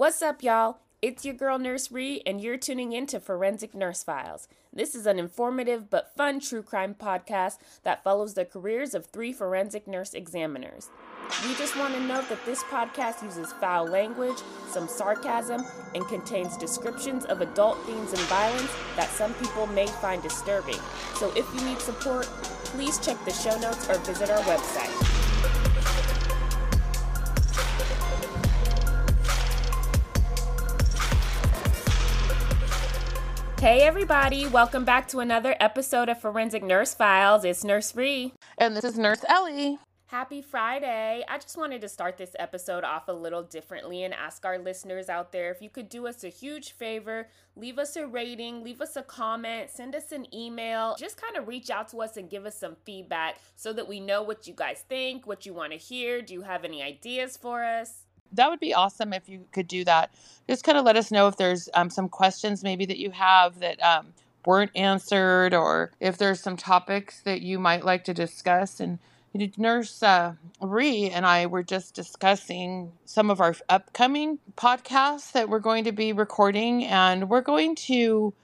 What's up, y'all? It's your girl Nurse Ree, and you're tuning in to Forensic Nurse Files. This is an informative but fun true crime podcast that follows the careers of three forensic nurse examiners. We just want to note that this podcast uses foul language, some sarcasm, and contains descriptions of adult themes and violence that some people may find disturbing. So if you need support, please check the show notes or visit our website. Hey, everybody, welcome back to another episode of Forensic Nurse Files. It's Nurse Ree. And this is Nurse Ellie. Happy Friday. I just wanted to start this episode off a little differently and ask our listeners out there if you could do us a huge favor, leave us a rating, leave us a comment, send us an email, just kind of reach out to us and give us some feedback so that we know what you guys think, what you want to hear. Do you have any ideas for us? That would be awesome if you could do that. Just kind of let us know if there's um, some questions maybe that you have that um, weren't answered, or if there's some topics that you might like to discuss. And Nurse uh, Ree and I were just discussing some of our upcoming podcasts that we're going to be recording, and we're going to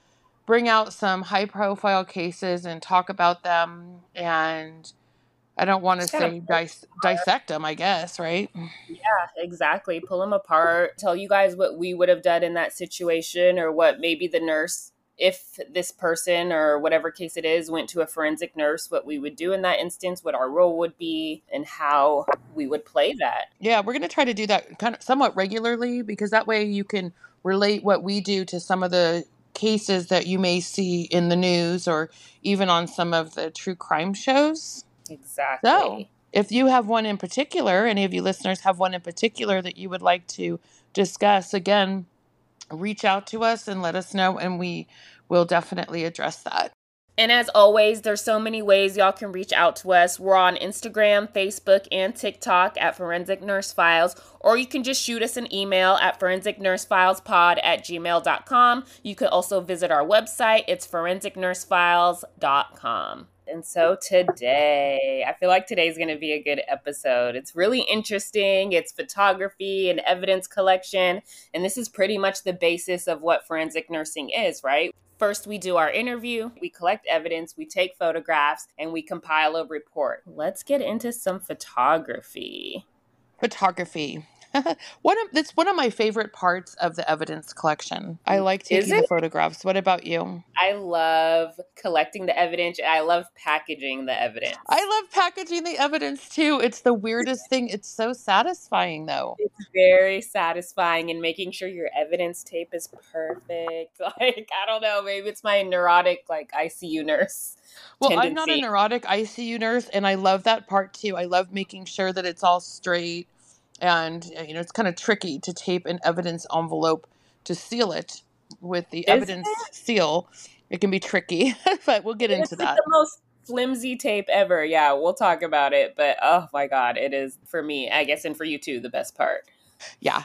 bring out some high profile cases and talk about them and I don't want to say dis- dissect them, I guess, right? Yeah, exactly. Pull them apart. Tell you guys what we would have done in that situation or what maybe the nurse, if this person or whatever case it is, went to a forensic nurse, what we would do in that instance, what our role would be, and how we would play that. Yeah, we're going to try to do that kind of somewhat regularly because that way you can relate what we do to some of the cases that you may see in the news or even on some of the true crime shows. Exactly. So, if you have one in particular, any of you listeners have one in particular that you would like to discuss, again, reach out to us and let us know, and we will definitely address that. And as always, there's so many ways y'all can reach out to us. We're on Instagram, Facebook, and TikTok at Forensic Nurse Files, or you can just shoot us an email at forensicnursefiles.pod at gmail.com. You can also visit our website. It's forensicnursefiles.com. And so today, I feel like today's going to be a good episode. It's really interesting. It's photography and evidence collection. And this is pretty much the basis of what forensic nursing is, right? First, we do our interview, we collect evidence, we take photographs, and we compile a report. Let's get into some photography. Photography. one of that's one of my favorite parts of the evidence collection. I mm. like taking the photographs. What about you? I love collecting the evidence. I love packaging the evidence. I love packaging the evidence too. It's the weirdest thing. It's so satisfying though. It's very satisfying and making sure your evidence tape is perfect. Like I don't know, maybe it's my neurotic like ICU nurse. Well, tendency. I'm not a neurotic ICU nurse, and I love that part too. I love making sure that it's all straight and uh, you know it's kind of tricky to tape an evidence envelope to seal it with the Is evidence it? seal. It can be tricky, but we'll get it's into that. The most flimsy tape ever. Yeah, we'll talk about it. But oh my god, it is for me, I guess, and for you too, the best part. Yeah,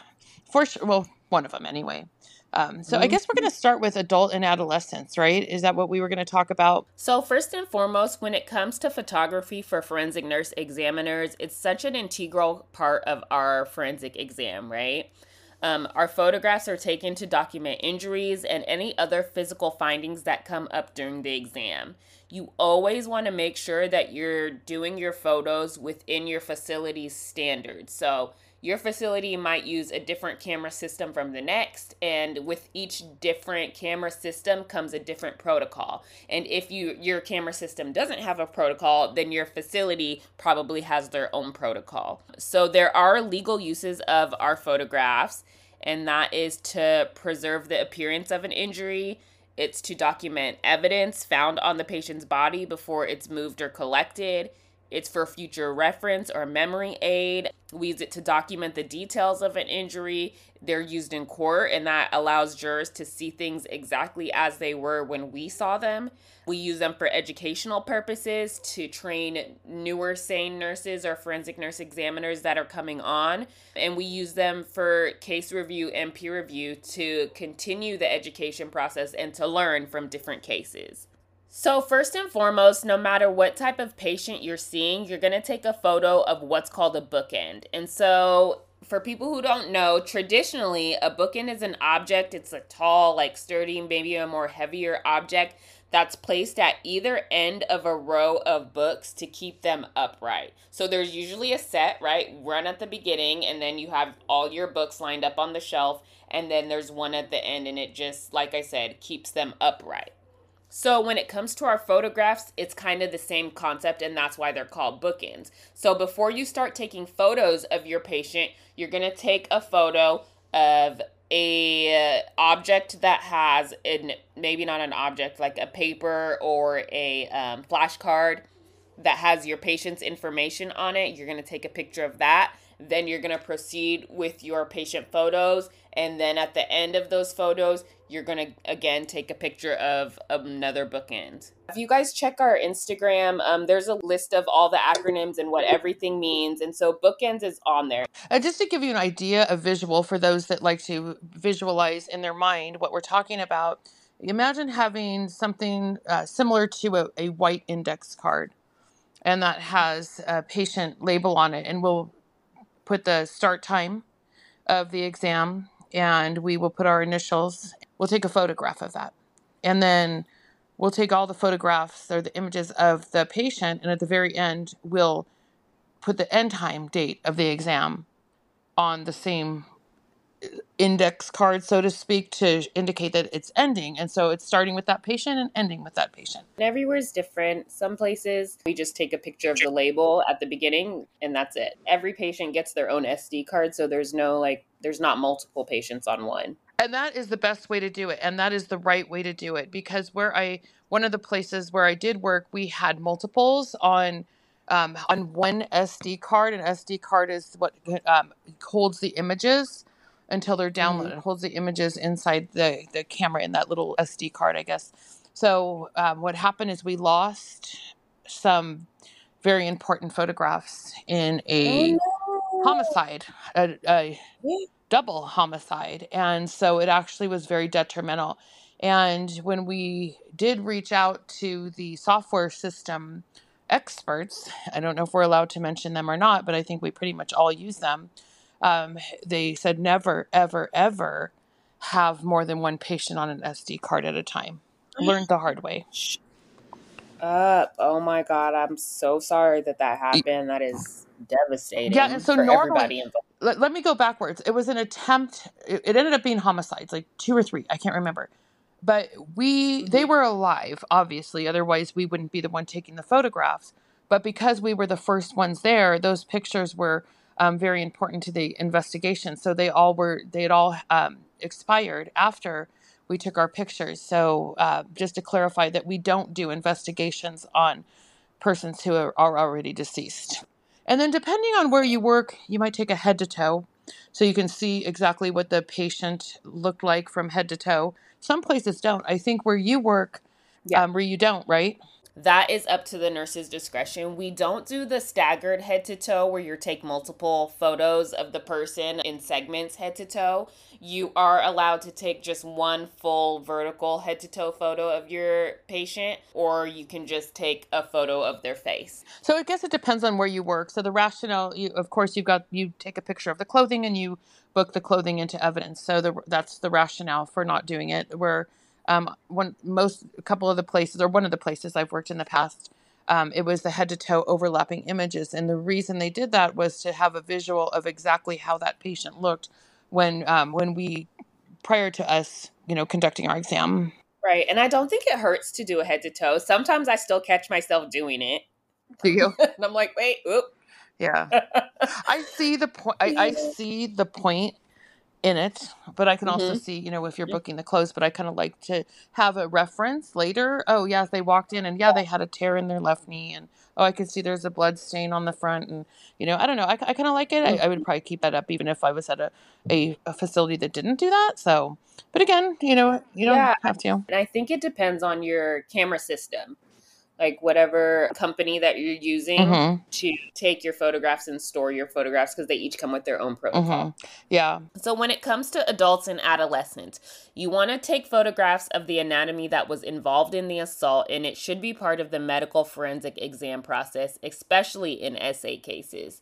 for sure. Well, one of them anyway. Um, so I guess we're going to start with adult and adolescence, right? Is that what we were going to talk about? So first and foremost, when it comes to photography for forensic nurse examiners, it's such an integral part of our forensic exam, right? Um, our photographs are taken to document injuries and any other physical findings that come up during the exam. You always want to make sure that you're doing your photos within your facility's standards. So your facility might use a different camera system from the next and with each different camera system comes a different protocol. And if you your camera system doesn't have a protocol then your facility probably has their own protocol. So there are legal uses of our photographs and that is to preserve the appearance of an injury. It's to document evidence found on the patient's body before it's moved or collected it's for future reference or memory aid. We use it to document the details of an injury. They're used in court, and that allows jurors to see things exactly as they were when we saw them. We use them for educational purposes to train newer SANE nurses or forensic nurse examiners that are coming on. And we use them for case review and peer review to continue the education process and to learn from different cases. So, first and foremost, no matter what type of patient you're seeing, you're going to take a photo of what's called a bookend. And so, for people who don't know, traditionally a bookend is an object. It's a tall, like sturdy, maybe a more heavier object that's placed at either end of a row of books to keep them upright. So there's usually a set, right? Run at the beginning, and then you have all your books lined up on the shelf, and then there's one at the end, and it just, like I said, keeps them upright. So when it comes to our photographs, it's kind of the same concept and that's why they're called bookends. So before you start taking photos of your patient, you're going to take a photo of a object that has an maybe not an object like a paper or a um, flashcard that has your patient's information on it. You're going to take a picture of that. Then you're going to proceed with your patient photos and then at the end of those photos, you're going to again take a picture of another bookend. If you guys check our Instagram, um, there's a list of all the acronyms and what everything means. And so bookends is on there. Uh, just to give you an idea of visual for those that like to visualize in their mind what we're talking about, imagine having something uh, similar to a, a white index card and that has a patient label on it. And we'll put the start time of the exam and we will put our initials. We'll take a photograph of that. And then we'll take all the photographs or the images of the patient. And at the very end, we'll put the end time date of the exam on the same uh, index card, so to speak, to indicate that it's ending. And so it's starting with that patient and ending with that patient. Everywhere is different. Some places we just take a picture of the label at the beginning and that's it. Every patient gets their own SD card, so there's no like, there's not multiple patients on one. And that is the best way to do it. And that is the right way to do it because where I, one of the places where I did work, we had multiples on. Um, on one SD card, an SD card is what um, holds the images until they're downloaded. Mm-hmm. It holds the images inside the, the camera in that little SD card, I guess. So um, what happened is we lost some very important photographs in a oh, no. homicide, a, a double homicide, and so it actually was very detrimental. And when we did reach out to the software system experts, I don't know if we're allowed to mention them or not, but I think we pretty much all use them um, they said never, ever, ever have more than one patient on an SD card at a time. Learned the hard way. Up. Oh my God. I'm so sorry that that happened. That is devastating. Yeah. And so normally, let, let, me go backwards. It was an attempt. It, it, ended up being homicides, like two or three. I can't remember. But we, they mm-hmm. were alive, obviously. Otherwise, we wouldn't be the one taking the photographs. But because we were the first ones there, those pictures were um, very important to the investigation. So they all were they had all um, expired after we took our pictures. So uh, just to clarify that we don't do investigations on persons who are, are already deceased. And then depending on where you work, you might take a head to toe. So you can see exactly what the patient looked like from head to toe. Some places don't. I think where you work, yeah. um, where you don't, right? That is up to the nurse's discretion. We don't do the staggered head to toe where you take multiple photos of the person in segments head to toe. You are allowed to take just one full vertical head to toe photo of your patient, or you can just take a photo of their face. So I guess it depends on where you work. So the rationale, you, of course, you've got you take a picture of the clothing and you book the clothing into evidence. So the, that's the rationale for not doing it. Where um, one most a couple of the places or one of the places I've worked in the past, um, it was the head to toe overlapping images, and the reason they did that was to have a visual of exactly how that patient looked when um, when we prior to us, you know, conducting our exam. Right, and I don't think it hurts to do a head to toe. Sometimes I still catch myself doing it. Do you? and I'm like, wait, oop. Yeah, I see the point. I, I see the point in it but i can mm-hmm. also see you know if you're booking the clothes but i kind of like to have a reference later. Oh yes they walked in and yeah they had a tear in their left knee and oh i could see there's a blood stain on the front and you know i don't know i, I kind of like it. I, I, would mm-hmm. probably keep that up even if i was at a, a, a, facility that didn't do that so but again you know you don't yeah, have to. and i think it depends on your camera system like whatever company that you're using mm-hmm. to take your photographs and store your photographs because they each come with their own protocol. Mm-hmm. Yeah. So when it comes to adults and adolescents, you want to take photographs of the anatomy that was involved in the assault and it should be part of the medical forensic exam process, especially in SA cases.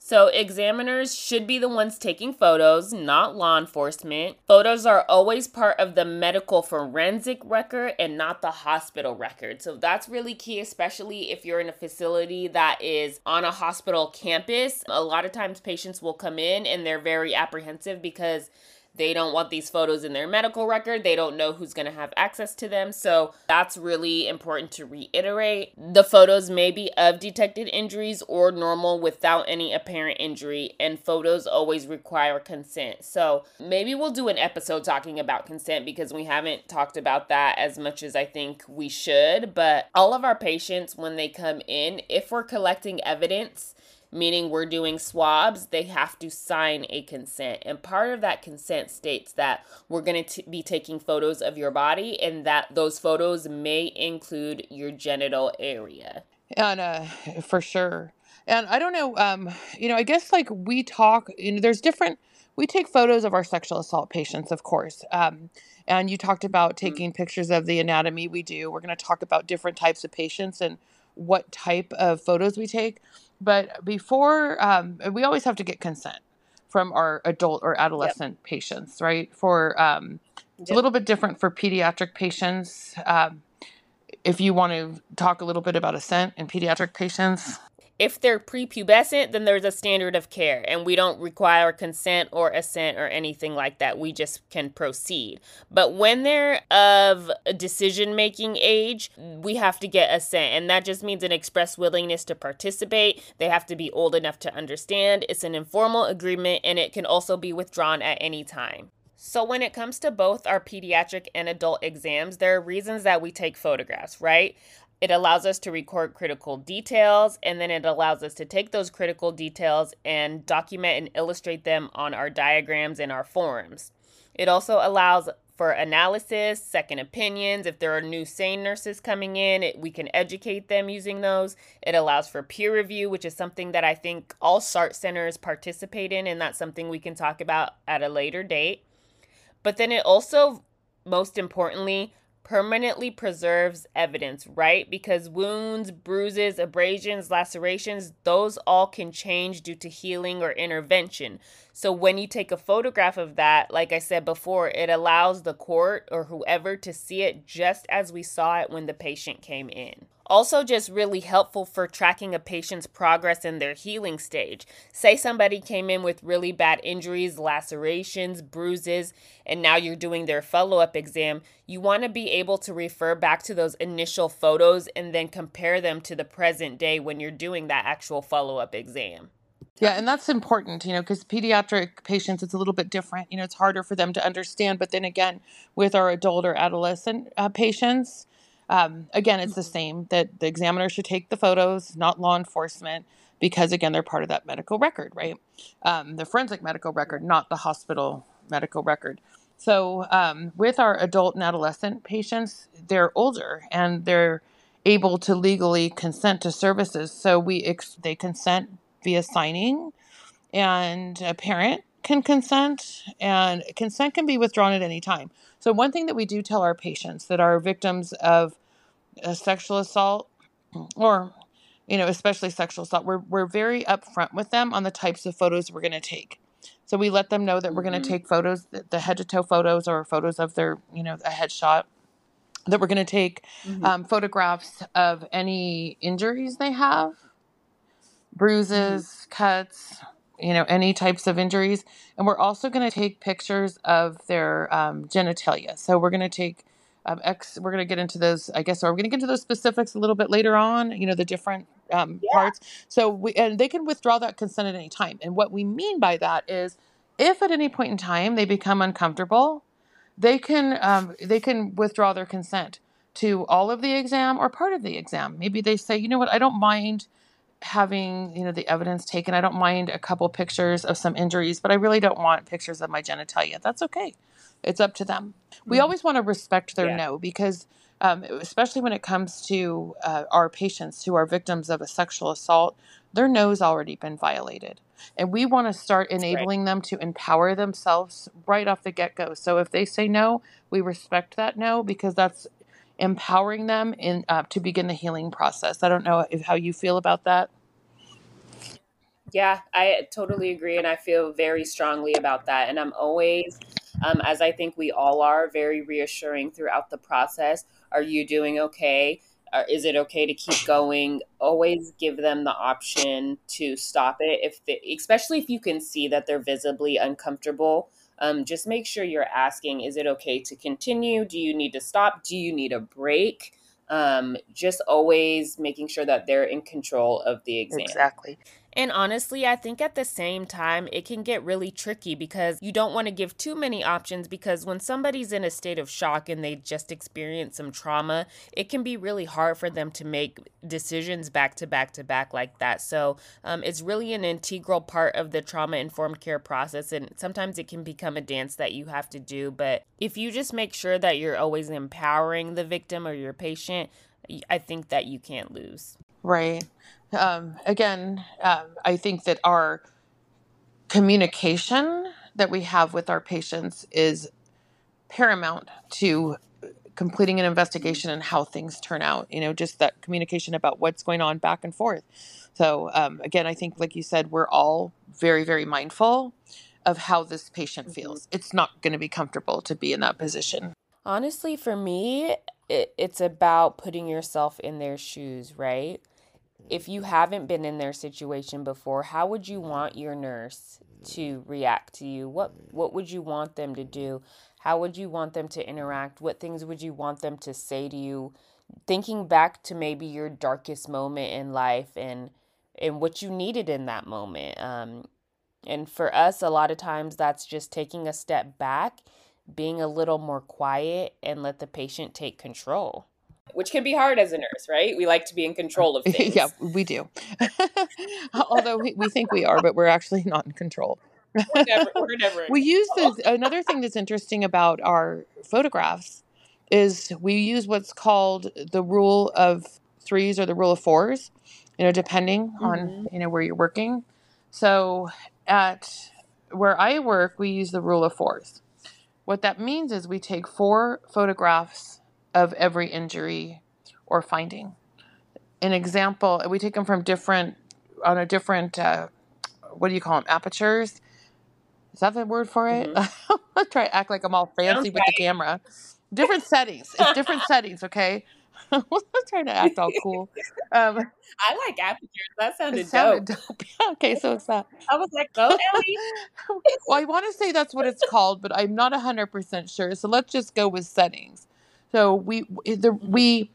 So, examiners should be the ones taking photos, not law enforcement. Photos are always part of the medical forensic record and not the hospital record. So, that's really key, especially if you're in a facility that is on a hospital campus. A lot of times, patients will come in and they're very apprehensive because they don't want these photos in their medical record. They don't know who's going to have access to them. So that's really important to reiterate. The photos may be of detected injuries or normal without any apparent injury, and photos always require consent. So maybe we'll do an episode talking about consent because we haven't talked about that as much as I think we should. But all of our patients, when they come in, if we're collecting evidence, meaning we're doing swabs, they have to sign a consent. And part of that consent states that we're going to be taking photos of your body and that those photos may include your genital area. And uh, for sure. And I don't know, um, you know, I guess like we talk, you know, there's different, we take photos of our sexual assault patients, of course. Um, and you talked about mm-hmm. taking pictures of the anatomy we do. We're going to talk about different types of patients and what type of photos we take. But before, um, we always have to get consent from our adult or adolescent yep. patients, right? For um, it's a little bit different for pediatric patients. Um, if you want to talk a little bit about assent in pediatric patients. If they're prepubescent, then there's a standard of care, and we don't require consent or assent or anything like that. We just can proceed. But when they're of a decision making age, we have to get assent, and that just means an express willingness to participate. They have to be old enough to understand. It's an informal agreement, and it can also be withdrawn at any time. So, when it comes to both our pediatric and adult exams, there are reasons that we take photographs, right? It allows us to record critical details, and then it allows us to take those critical details and document and illustrate them on our diagrams and our forms. It also allows for analysis, second opinions. If there are new SANE nurses coming in, it, we can educate them using those. It allows for peer review, which is something that I think all SART centers participate in, and that's something we can talk about at a later date. But then it also, most importantly, permanently preserves evidence, right? Because wounds, bruises, abrasions, lacerations, those all can change due to healing or intervention. So when you take a photograph of that, like I said before, it allows the court or whoever to see it just as we saw it when the patient came in. Also, just really helpful for tracking a patient's progress in their healing stage. Say somebody came in with really bad injuries, lacerations, bruises, and now you're doing their follow up exam. You want to be able to refer back to those initial photos and then compare them to the present day when you're doing that actual follow up exam. Yeah, and that's important, you know, because pediatric patients, it's a little bit different. You know, it's harder for them to understand. But then again, with our adult or adolescent uh, patients, um, again, it's the mm-hmm. same that the examiner should take the photos, not law enforcement, because again, they're part of that medical record, right? Um, the forensic medical record, not the hospital medical record. So, um, with our adult and adolescent patients, they're older and they're able to legally consent to services. So we ex- they consent via signing, and a parent can consent, and consent can be withdrawn at any time. So, one thing that we do tell our patients that are victims of a sexual assault, or you know, especially sexual assault, we're, we're very upfront with them on the types of photos we're going to take. So we let them know that we're going to mm-hmm. take photos, the head to toe photos or photos of their, you know, a headshot. That we're going to take mm-hmm. um, photographs of any injuries they have, bruises, mm-hmm. cuts, you know, any types of injuries. And we're also going to take pictures of their um, genitalia. So we're going to take um, X, we're going to get into those, I guess, or we're going to get into those specifics a little bit later on, you know, the different um, yeah. parts. So we, and they can withdraw that consent at any time. And what we mean by that is if at any point in time they become uncomfortable, they can, um, they can withdraw their consent to all of the exam or part of the exam. Maybe they say, you know what, I don't mind having you know the evidence taken i don't mind a couple pictures of some injuries but i really don't want pictures of my genitalia that's okay it's up to them mm-hmm. we always want to respect their yeah. no because um, especially when it comes to uh, our patients who are victims of a sexual assault their no's already been violated and we want to start enabling right. them to empower themselves right off the get-go so if they say no we respect that no because that's empowering them in uh, to begin the healing process. I don't know if, how you feel about that. Yeah, I totally agree. And I feel very strongly about that. And I'm always, um, as I think we all are, very reassuring throughout the process. Are you doing okay? Or is it okay to keep going? Always give them the option to stop it, if they, especially if you can see that they're visibly uncomfortable. Um, just make sure you're asking: Is it okay to continue? Do you need to stop? Do you need a break? Um, just always making sure that they're in control of the exam. Exactly. And honestly, I think at the same time, it can get really tricky because you don't want to give too many options. Because when somebody's in a state of shock and they just experience some trauma, it can be really hard for them to make decisions back to back to back like that. So um, it's really an integral part of the trauma informed care process. And sometimes it can become a dance that you have to do. But if you just make sure that you're always empowering the victim or your patient, I think that you can't lose. Right. Um, again, um, I think that our communication that we have with our patients is paramount to completing an investigation and how things turn out. You know, just that communication about what's going on back and forth. So, um, again, I think, like you said, we're all very, very mindful of how this patient feels. Mm-hmm. It's not going to be comfortable to be in that position. Honestly, for me, it, it's about putting yourself in their shoes, right? If you haven't been in their situation before, how would you want your nurse to react to you? What what would you want them to do? How would you want them to interact? What things would you want them to say to you? Thinking back to maybe your darkest moment in life and and what you needed in that moment. Um, and for us, a lot of times that's just taking a step back, being a little more quiet, and let the patient take control which can be hard as a nurse, right? We like to be in control of things. yeah, we do. Although we, we think we are, but we're actually not in control. we're never, we're never we use this. Another thing that's interesting about our photographs is we use what's called the rule of threes or the rule of fours. You know, depending mm-hmm. on you know where you're working. So at where I work, we use the rule of fours. What that means is we take four photographs of every injury or finding. An example, we take them from different, on a different, uh, what do you call them, apertures? Is that the word for it? Mm-hmm. I'll try to act like I'm all fancy with the camera. Different settings. It's different settings, okay? I'm trying to act all cool. Um, I like apertures. That sounded, sounded dope. dope. okay, so it's that. I was like, go, Ellie. well, I want to say that's what it's called, but I'm not 100% sure. So let's just go with settings. So we the we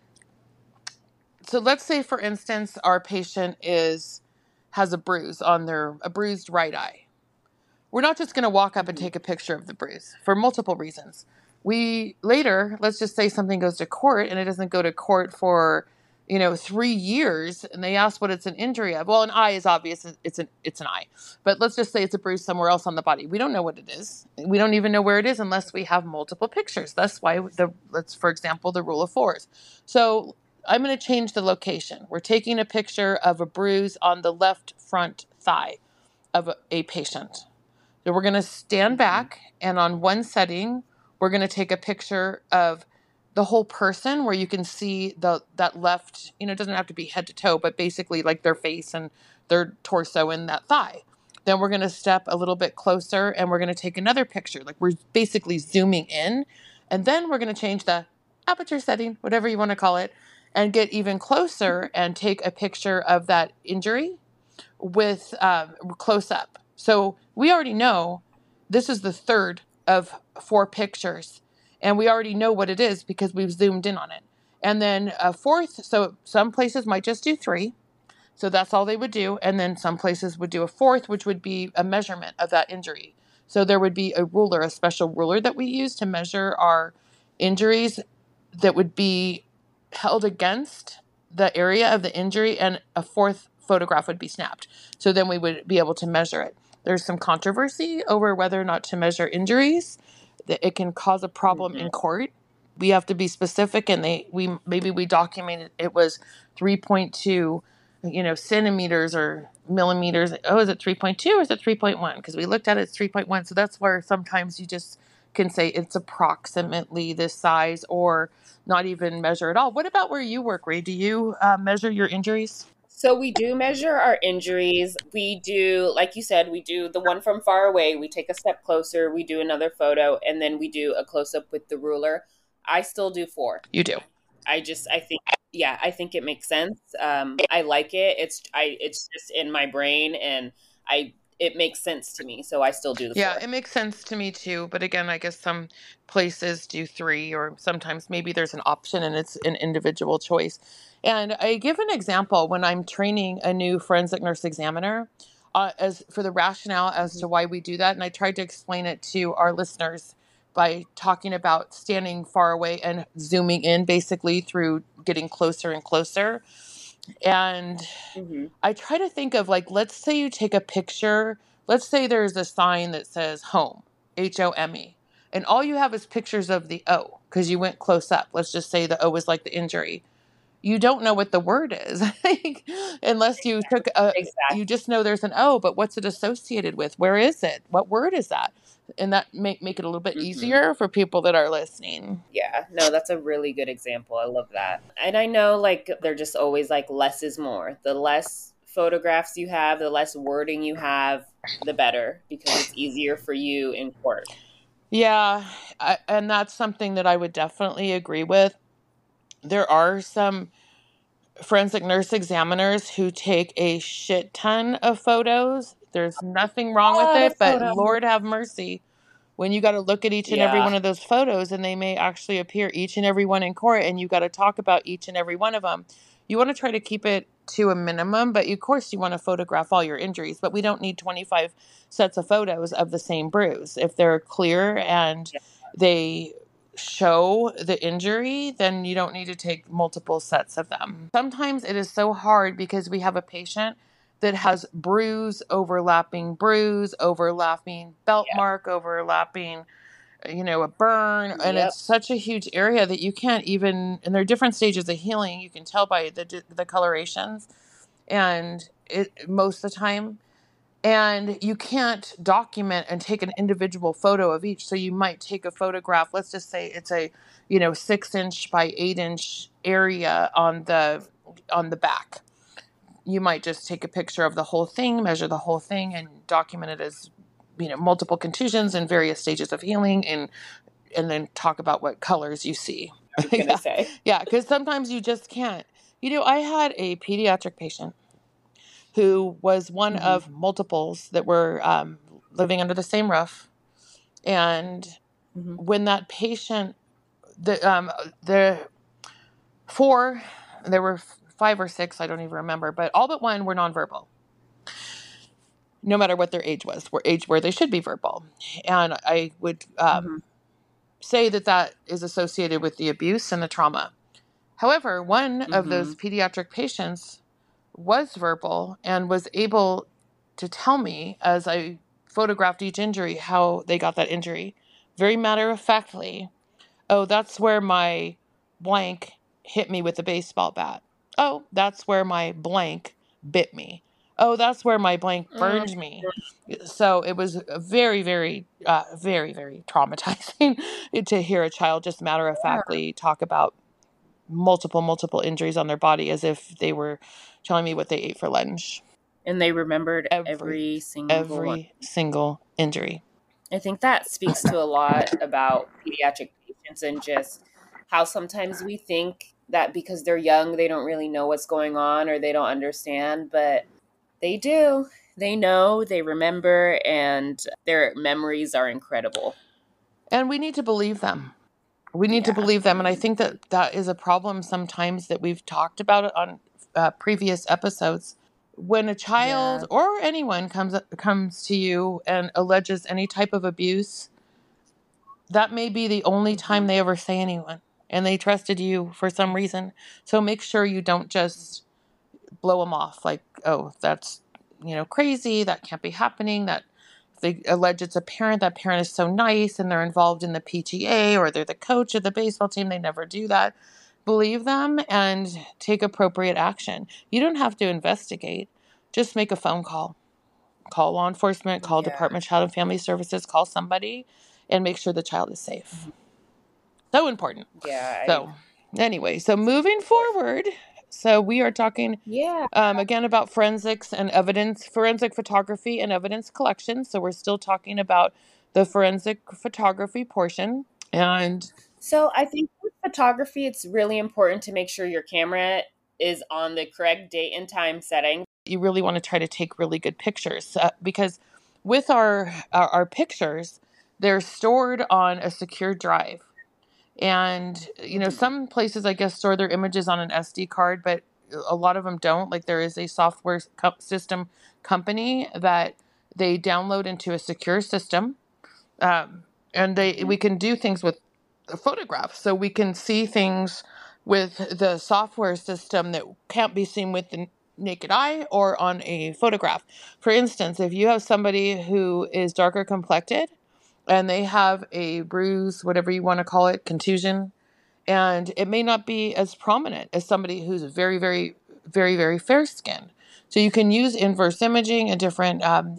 so let's say for instance our patient is has a bruise on their a bruised right eye. We're not just going to walk up and take a picture of the bruise for multiple reasons. We later, let's just say something goes to court and it doesn't go to court for you know, three years, and they ask what it's an injury of. Well, an eye is obvious; it's an it's an eye. But let's just say it's a bruise somewhere else on the body. We don't know what it is. We don't even know where it is unless we have multiple pictures. That's why the let's, for example, the rule of fours. So I'm going to change the location. We're taking a picture of a bruise on the left front thigh of a, a patient. So we're going to stand mm-hmm. back, and on one setting, we're going to take a picture of the whole person where you can see the that left you know it doesn't have to be head to toe but basically like their face and their torso and that thigh. Then we're going to step a little bit closer and we're going to take another picture like we're basically zooming in. And then we're going to change the aperture setting whatever you want to call it and get even closer and take a picture of that injury with um, close up. So we already know this is the third of four pictures and we already know what it is because we've zoomed in on it. And then a fourth, so some places might just do three. So that's all they would do. And then some places would do a fourth, which would be a measurement of that injury. So there would be a ruler, a special ruler that we use to measure our injuries that would be held against the area of the injury, and a fourth photograph would be snapped. So then we would be able to measure it. There's some controversy over whether or not to measure injuries that it can cause a problem mm-hmm. in court. We have to be specific, and they we maybe we documented it was 3.2, you know, centimeters or millimeters. Oh, is it 3.2 or is it 3.1? Because we looked at it, it's 3.1. So that's where sometimes you just can say it's approximately this size or not even measure at all. What about where you work, Ray? Do you uh, measure your injuries? So we do measure our injuries. We do, like you said, we do the one from far away. We take a step closer. We do another photo, and then we do a close up with the ruler. I still do four. You do. I just, I think, yeah, I think it makes sense. Um, I like it. It's, I, it's just in my brain, and I it makes sense to me. So I still do the Yeah, four. it makes sense to me too. But again, I guess some places do three, or sometimes maybe there's an option and it's an individual choice. And I give an example when I'm training a new forensic nurse examiner uh, as for the rationale as to why we do that. And I tried to explain it to our listeners by talking about standing far away and zooming in basically through getting closer and closer. And Mhm. I try to think of like, let's say you take a picture. Let's say there's a sign that says home, H O M E, and all you have is pictures of the O because you went close up. Let's just say the O is like the injury. You don't know what the word is unless you took a. Exactly. You just know there's an O, but what's it associated with? Where is it? What word is that? And that make make it a little bit Mhm. easier for people that are listening. Yeah, no, that's a really good example. I love that. And I know like they're just always like less is more. The less photographs you have, the less wording you have, the better because it's easier for you in court. Yeah, I, and that's something that I would definitely agree with. There are some forensic nurse examiners who take a shit ton of photos. There's nothing wrong with oh, it, but. Lord have mercy. When you got to look at each and every one of those photos, and they may actually appear each and every one in court, and you got to talk about each and every one of them. You want to try to keep it to a minimum, but of course you want to photograph all your injuries. But we don't need 25 sets of photos of the same bruise. If they're clear and Yeah. they show the injury, then you don't need to take multiple sets of them. Sometimes it is so hard because we have a patient that has bruise overlapping bruise, overlapping belt Yeah. mark, overlapping uh, you know a burn and Yep. it's such a huge area that you can't even and there are different stages of healing you can tell by the the colorations and it most of the time and you can't document and take an individual photo of each so you might take a photograph let's just say it's a you know six inch by eight inch area on the on the back you might just take a picture of the whole thing measure the whole thing and document it as you know multiple contusions and various stages of healing and and then talk about what colors you see I was gonna yeah say. yeah because sometimes you just can't you know i had a pediatric patient who was one Mhm. of multiples that were um, living under the same roof and Mhm. when that patient the um the four there were five or six i don't even remember but all but one were nonverbal. No matter what their age was were age where they should be verbal. And i would um, Mhm. say that that is associated with the abuse and the trauma. However one of those pediatric patients was verbal and was able to tell me as i photographed each injury how they got that injury. Very matter of factly oh that's where my blank hit me with a baseball bat oh that's where my blank bit me. Oh that's where my blank Mm. burned me. So it was very very uh, very very traumatizing to hear a child just matter of factly talk about multiple multiple injuries on their body as if they were telling me what they ate for lunch. And they remembered Every- every, single every one. single injury. I think that speaks to a lot about pediatric patients and just how sometimes we think that because they're young, they don't really know what's going on or they don't understand, but they do. They know, they remember, and their memories are incredible. and we need to believe them we need to believe them and i think that that is a problem sometimes that we've talked about it on uh, previous episodes when a child Yeah. or anyone comes comes to you and alleges any type of abuse that may be the only time Mhm. they ever say anyone and they trusted you for some reason. So make sure you don't just blow them off like oh that's you know crazy that can't be happening that if they allege it's a parent that parent is so nice and they're involved in the pta or they're the coach of the baseball team they never do that. Believe them and take appropriate action. You don't have to investigate. Just make a phone call. Call law enforcement call Yeah. department of child and family services call somebody and make sure the child is safe mm-hmm. So important Yeah. I- so, anyway, so moving forward, So we are talking Yeah. um, again about forensics and evidence, forensic photography and evidence collection. So we're still talking about the forensic photography portion. And So I think with photography, it's really important to make sure your camera is on the correct date and time setting. you really want to try to take really good pictures uh, because with our, our our pictures, they're stored on a secure drive. And you know, some places I guess store their images on an SD card, but a lot of them don't. Like there is a software co- system company that they download into a secure system, um, and they we can do things with a photograph, so we can see things with the software system that can't be seen with the naked eye or on a photograph. For instance, if you have somebody who is darker complected and they have a bruise, whatever you want to call it, contusion, and it may not be as prominent as somebody who's very, very, very, very fair skinned. So you can use inverse imaging and different um,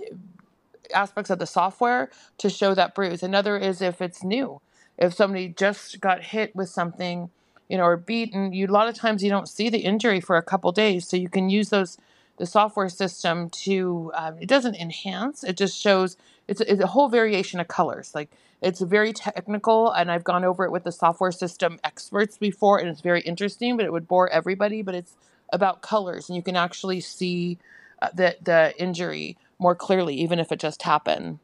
aspects of the software to show that bruise. Another is if it's new. If somebody just got hit with something, you know, or beaten, you a lot of times you don't see the injury for a couple days. So you can use those the software system to um, it doesn't enhance it just shows it's, it's a whole variation of colors like it's very technical and i've gone over it with the software system experts before and it's very interesting but it would bore everybody but it's about colors and you can actually see uh, the the injury more clearly even if it just happened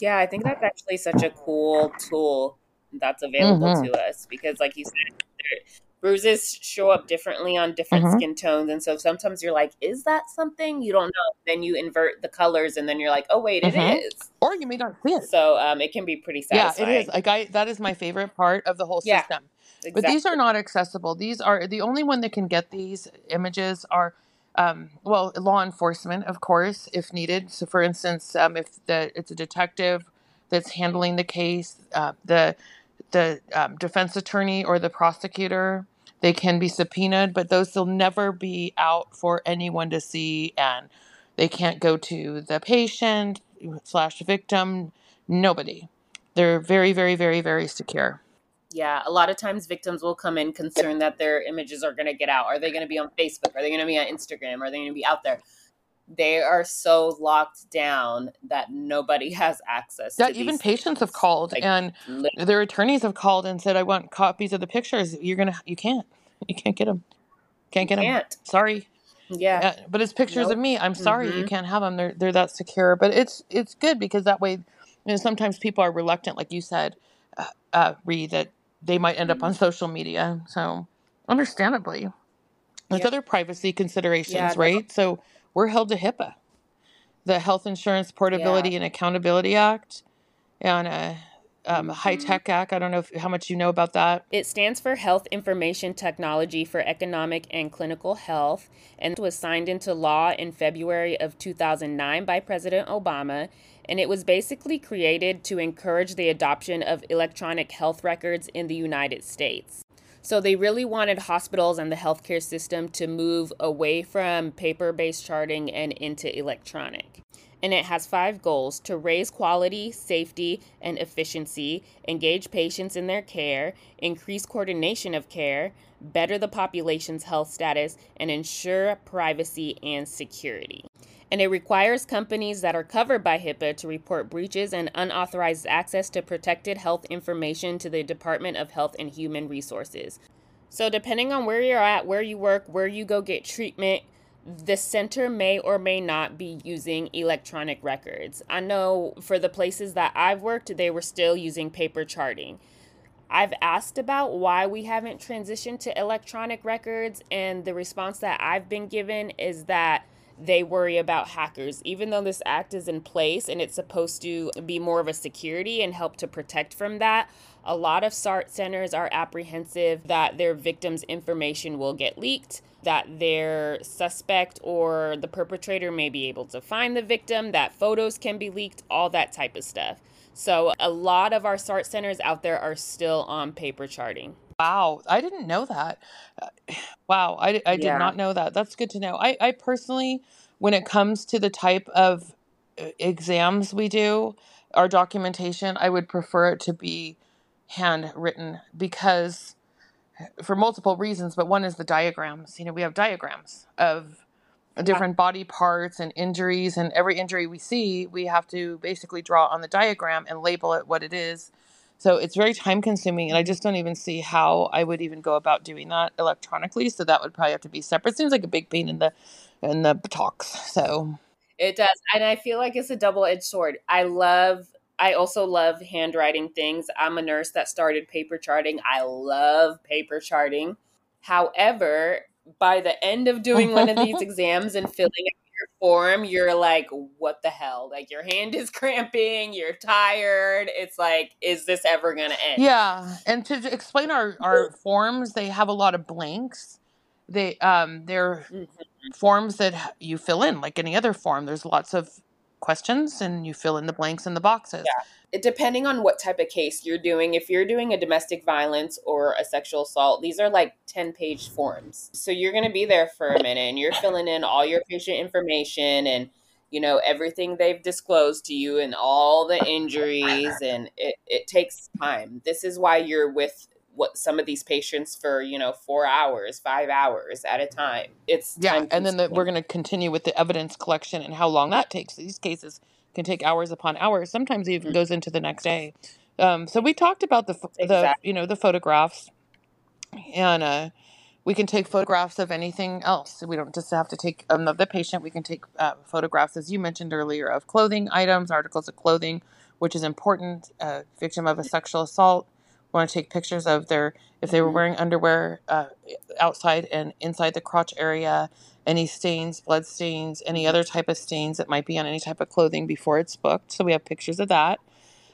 Yeah, I think that's actually such a cool tool that's available mm-hmm. to us because, like you said, bruises show up differently on different Mm-hmm. skin tones. And so sometimes you're like, is that something? You don't know. Then you invert the colors and then you're like, oh, wait, it Mhm. is. or you may not see it So um, it can be pretty satisfying yeah it is like i that is my favorite part of the whole system Yeah, system But these are not accessible. These are the only one that can get these images are, um, well, law enforcement, of course, if needed. So, for instance, um, if the it's a detective that's handling the case, uh, the the um, defense attorney or the prosecutor, they can be subpoenaed, but those will never be out for anyone to see, and they can't go to the patient slash victim. Nobody. They're very, very, very, very secure. Yeah, a lot of times victims will come in concerned that their images are going to get out. Are they going to be on Facebook? Are they going to be on Instagram? Are they going to be out there? They are so locked down that nobody has access Yeah, even patients have called Like, and li- their attorneys have called and said, "I want copies of the pictures." You're gonna, you can't, you can't get them, can't you get them. can't. Sorry, Yeah. uh, but it's pictures of me. I'm sorry, you hmm can't have them. They're they're that secure. But it's it's good because that way, you know, sometimes people are reluctant, like you said, uh, uh, read that they might end up on social media. So, understandably, there's Yeah. other privacy Yeah. considerations, No. right? So we're held to HIPAA, the Health Insurance Yeah. Portability and Accountability Act, and a um, High hmm Tech Act. I don't know if, how much you know about that. It stands for Health Information Technology for Economic and Clinical Health and was signed into law in February of 2009 by President Obama. And it was basically created to encourage the adoption of electronic health records in the United States. So they really wanted hospitals and the healthcare system to move away from paper based charting and into electronic. And it has five goals to raise quality, safety, and efficiency, engage patients in their care, increase coordination of care, better the population's health status, and ensure privacy and security. And it requires companies that are covered by HIPAA to report breaches and unauthorized access to protected health information to the Department of Health and Human Resources. So, depending on where you're at, where you work, where you go get treatment, the center may or may not be using electronic records. I know for the places that I've worked, they were still using paper charting. I've asked about why we haven't transitioned to electronic records, and the response that I've been given is that they worry about hackers. Even though this act is in place and it's supposed to be more of a security and help to protect from that, a lot of SART centers are apprehensive that their victims' information will get leaked, that their suspect or the perpetrator may be able to find the victim, that photos can be leaked, all that type of stuff. So, a lot of our SART centers out there are still on paper charting. Wow, I didn't know that. Uh, Wow, I, I did Yeah. not know that. That's good to know. I, I personally, when it comes to the type of uh, exams we do, our documentation, I would prefer it to be handwritten because for multiple reasons, but one is the diagrams. You know, we have diagrams of different body parts and injuries, and every injury we see, we have to basically draw on the diagram and label it what it is. So it's very time consuming, and I just don't even see how I would even go about doing that electronically. So that would probably have to be separate. Seems like a big pain in the in the buttocks. So it does, and I feel like it's a double edged sword. I love I also love handwriting things. I'm a nurse that started paper charting. I love paper charting. However, by the end of doing one of these exams and filling form, you're like, what the hell? Like your hand is cramping, you're tired. It's like, is this ever gonna end? Yeah. And to explain our, our forms, they have a lot of blanks. They um they're mm-hmm. forms that you fill in like any other form. There's lots of questions and you fill in the blanks in the boxes. Yeah. It, depending on what type of case you're doing, if you're doing a domestic violence or a sexual assault, these are like 10 page forms. So you're going to be there for a minute and you're filling in all your patient information and you know everything they've disclosed to you and all the injuries and it, it takes time this is why you're with what some of these patients for you know four hours five hours at a time. It's yeah and then the, we're going to continue with the evidence collection and how long that takes. These cases can take hours upon hours sometimes it even mm-hmm. goes into the next day. Um, so we talked about the exactly. you know the photographs and uh, we can take photographs of anything else. We don't just have to take um, of the patient. We can take uh, photographs as you mentioned earlier of clothing items articles of clothing which is important uh, victim of a sexual assault want to take pictures of their if they were mm-hmm. wearing underwear uh, outside and inside the crotch area any stains blood stains any other type of stains that might be on any type of clothing before it's booked so we have pictures of that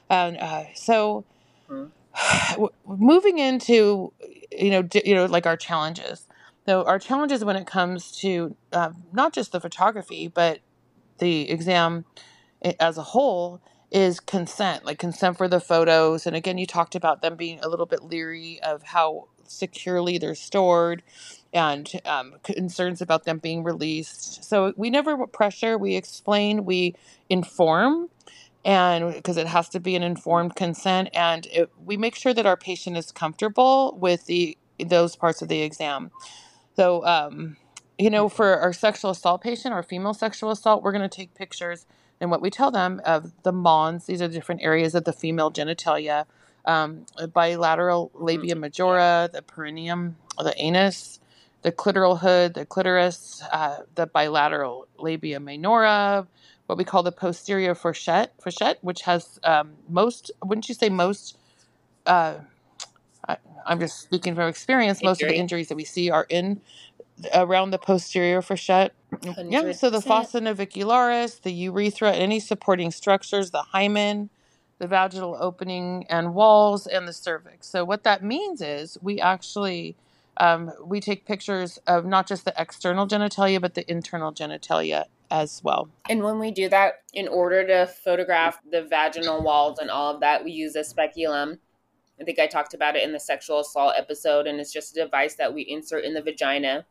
and uh, so mm-hmm. moving into you know you know like our challenges so our challenges when it comes to uh, not just the photography but the exam eh, as a whole is consent, like consent for the photos. And again, you talked about them being a little bit leery of how securely they're stored and um, concerns about them being released. So we never pressure, we explain, we inform. And because it has to be an informed consent, and it, we make sure that our patient is comfortable with the those parts of the exam. So, um, you know, for our sexual assault patient, our female sexual assault, we're going to take pictures and what we tell them of the mons, these are different areas of the female genitalia, um, bilateral labia mm-hmm. majora, the perineum, the anus, the clitoral hood, the clitoris, uh, the bilateral labia minora, what we call the posterior fourchette, fourchette which has um, most, wouldn't you say most, uh, I, am just speaking from experience, most of the injuries that we see are in around the posterior fourchette. 100%. Yeah, so the fossa navicularis, the urethra, any supporting structures, the hymen, the vaginal opening and walls, and the cervix. So what that means is we actually um, we take pictures of not just the external genitalia but the internal genitalia as well. And when we do that, in order to photograph the vaginal walls and all of that, we use a speculum. I think I talked about it in the sexual assault episode, and it's just a device that we insert in the vagina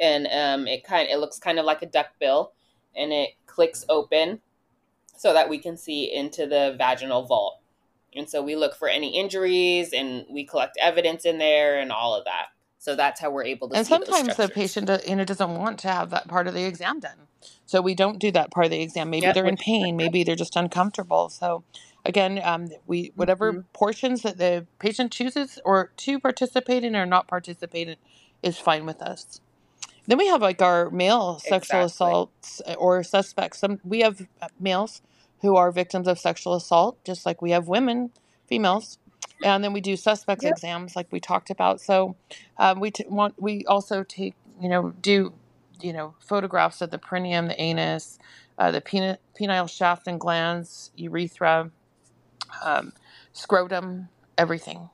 and um, it kind it looks kind of like a duck bill, and it clicks open so that we can see into the vaginal vault. And so we look for any injuries and we collect evidence in there and all of that. So that's how we're able to. And sometimes the patient, you know, doesn't want to have that part of the exam done, so we don't do that part of the exam. Maybe yep. they're in pain, maybe they're just uncomfortable. So again, um, we whatever mm-hmm. portions that the patient chooses or to participate in or not participate in is fine with us. Then we have like our male sexual assaults uh, or suspects. Some we have uh, males who are victims of sexual assault, just like we have women, females, and then we do suspects yep. exams, like we talked about. So um, we t- want we also take you know do you know photographs of the perineum, the anus, uh, the pen- penile shaft and glans, urethra, um, scrotum, everything.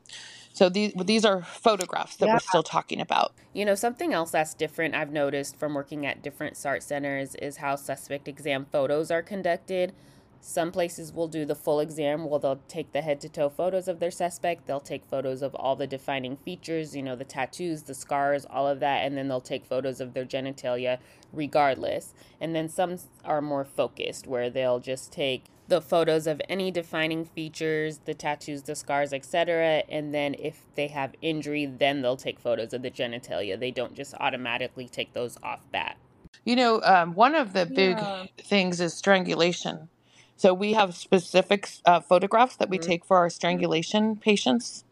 So these these are photographs that yeah. we're still talking about. You know, something else that's different I've noticed from working at different SART centers is how suspect exam photos are conducted. Some places will do the full exam where they'll take the head to toe photos of their suspect. They'll take photos of all the defining features, you know, the tattoos, the scars, all of that, and then they'll take photos of their genitalia regardless. And then some are more focused where they'll just take the photos of any defining features, the tattoos, the scars, etc. And then if they have injury, then they'll take photos of the genitalia. They don't just automatically take those off bat. You know, um, one of the big yeah. things is strangulation. So we have specific uh, photographs that we mm-hmm. take for our strangulation patients.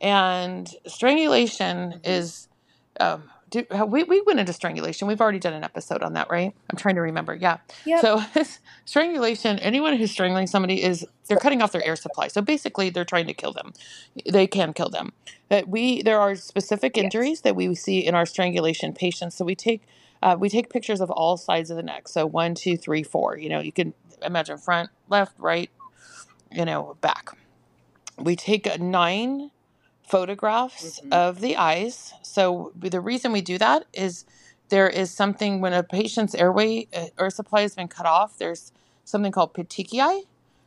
And strangulation mm-hmm. is um, do, we, we went into strangulation. We've already done an episode on that, right? I'm trying to remember. Yeah. Yep. So strangulation, anyone who's strangling somebody is they're cutting off their air supply. So basically they're trying to kill them. They can kill them. But we there are specific injuries yes. that we see in our strangulation patients. So we take uh, we take pictures of all sides of the neck. So one, two, three, four. You know, you can imagine front, left, right, you know, back. We take nine photographs mm-hmm. of the eyes. So the reason we do that is there is something when a patient's airway uh, air supply has been cut off. There's something called petechiae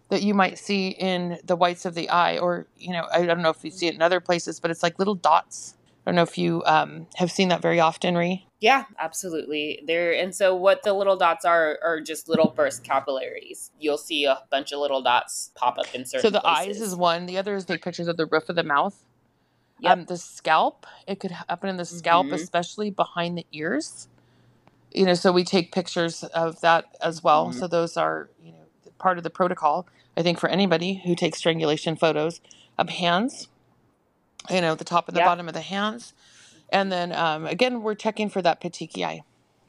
that you might see in the whites of the eye, or you know, I don't know if you see it in other places, but it's like little dots. I don't know if you um, have seen that very often, Ree. Yeah, absolutely. There and so what the little dots are are just little burst capillaries. You'll see a bunch of little dots pop up in certain. So the places. eyes is one. The other is take pictures of the roof of the mouth. Yep. Um, the scalp, it could happen in the scalp, mm-hmm. especially behind the ears. You know, so we take pictures of that as well. Mm-hmm. So those are, you know, part of the protocol. I think for anybody who takes strangulation photos of hands, you know, the top and the yep. bottom of the hands, and then um, again, we're checking for that petechiae.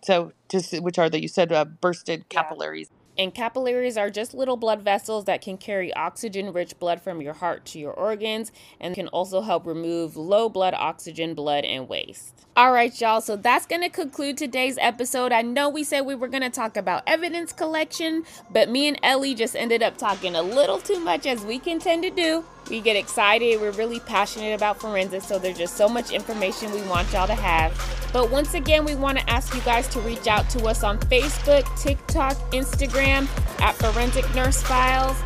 So, just which are the you said uh, bursted capillaries. And capillaries are just little blood vessels that can carry oxygen rich blood from your heart to your organs and can also help remove low blood oxygen blood and waste. All right, y'all. So that's going to conclude today's episode. I know we said we were going to talk about evidence collection, but me and Ellie just ended up talking a little too much as we can tend to do. We get excited. We're really passionate about forensics, so there's just so much information we want y'all to have. But once again, we want to ask you guys to reach out to us on Facebook, TikTok, Instagram at Forensic Nurse Files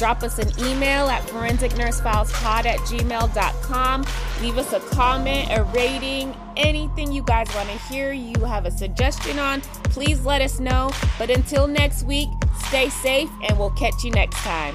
drop us an email at forensicnursefilepod at gmail.com. Leave us a comment, a rating, anything you guys want to hear, you have a suggestion on, please let us know. But until next week, stay safe and we'll catch you next time.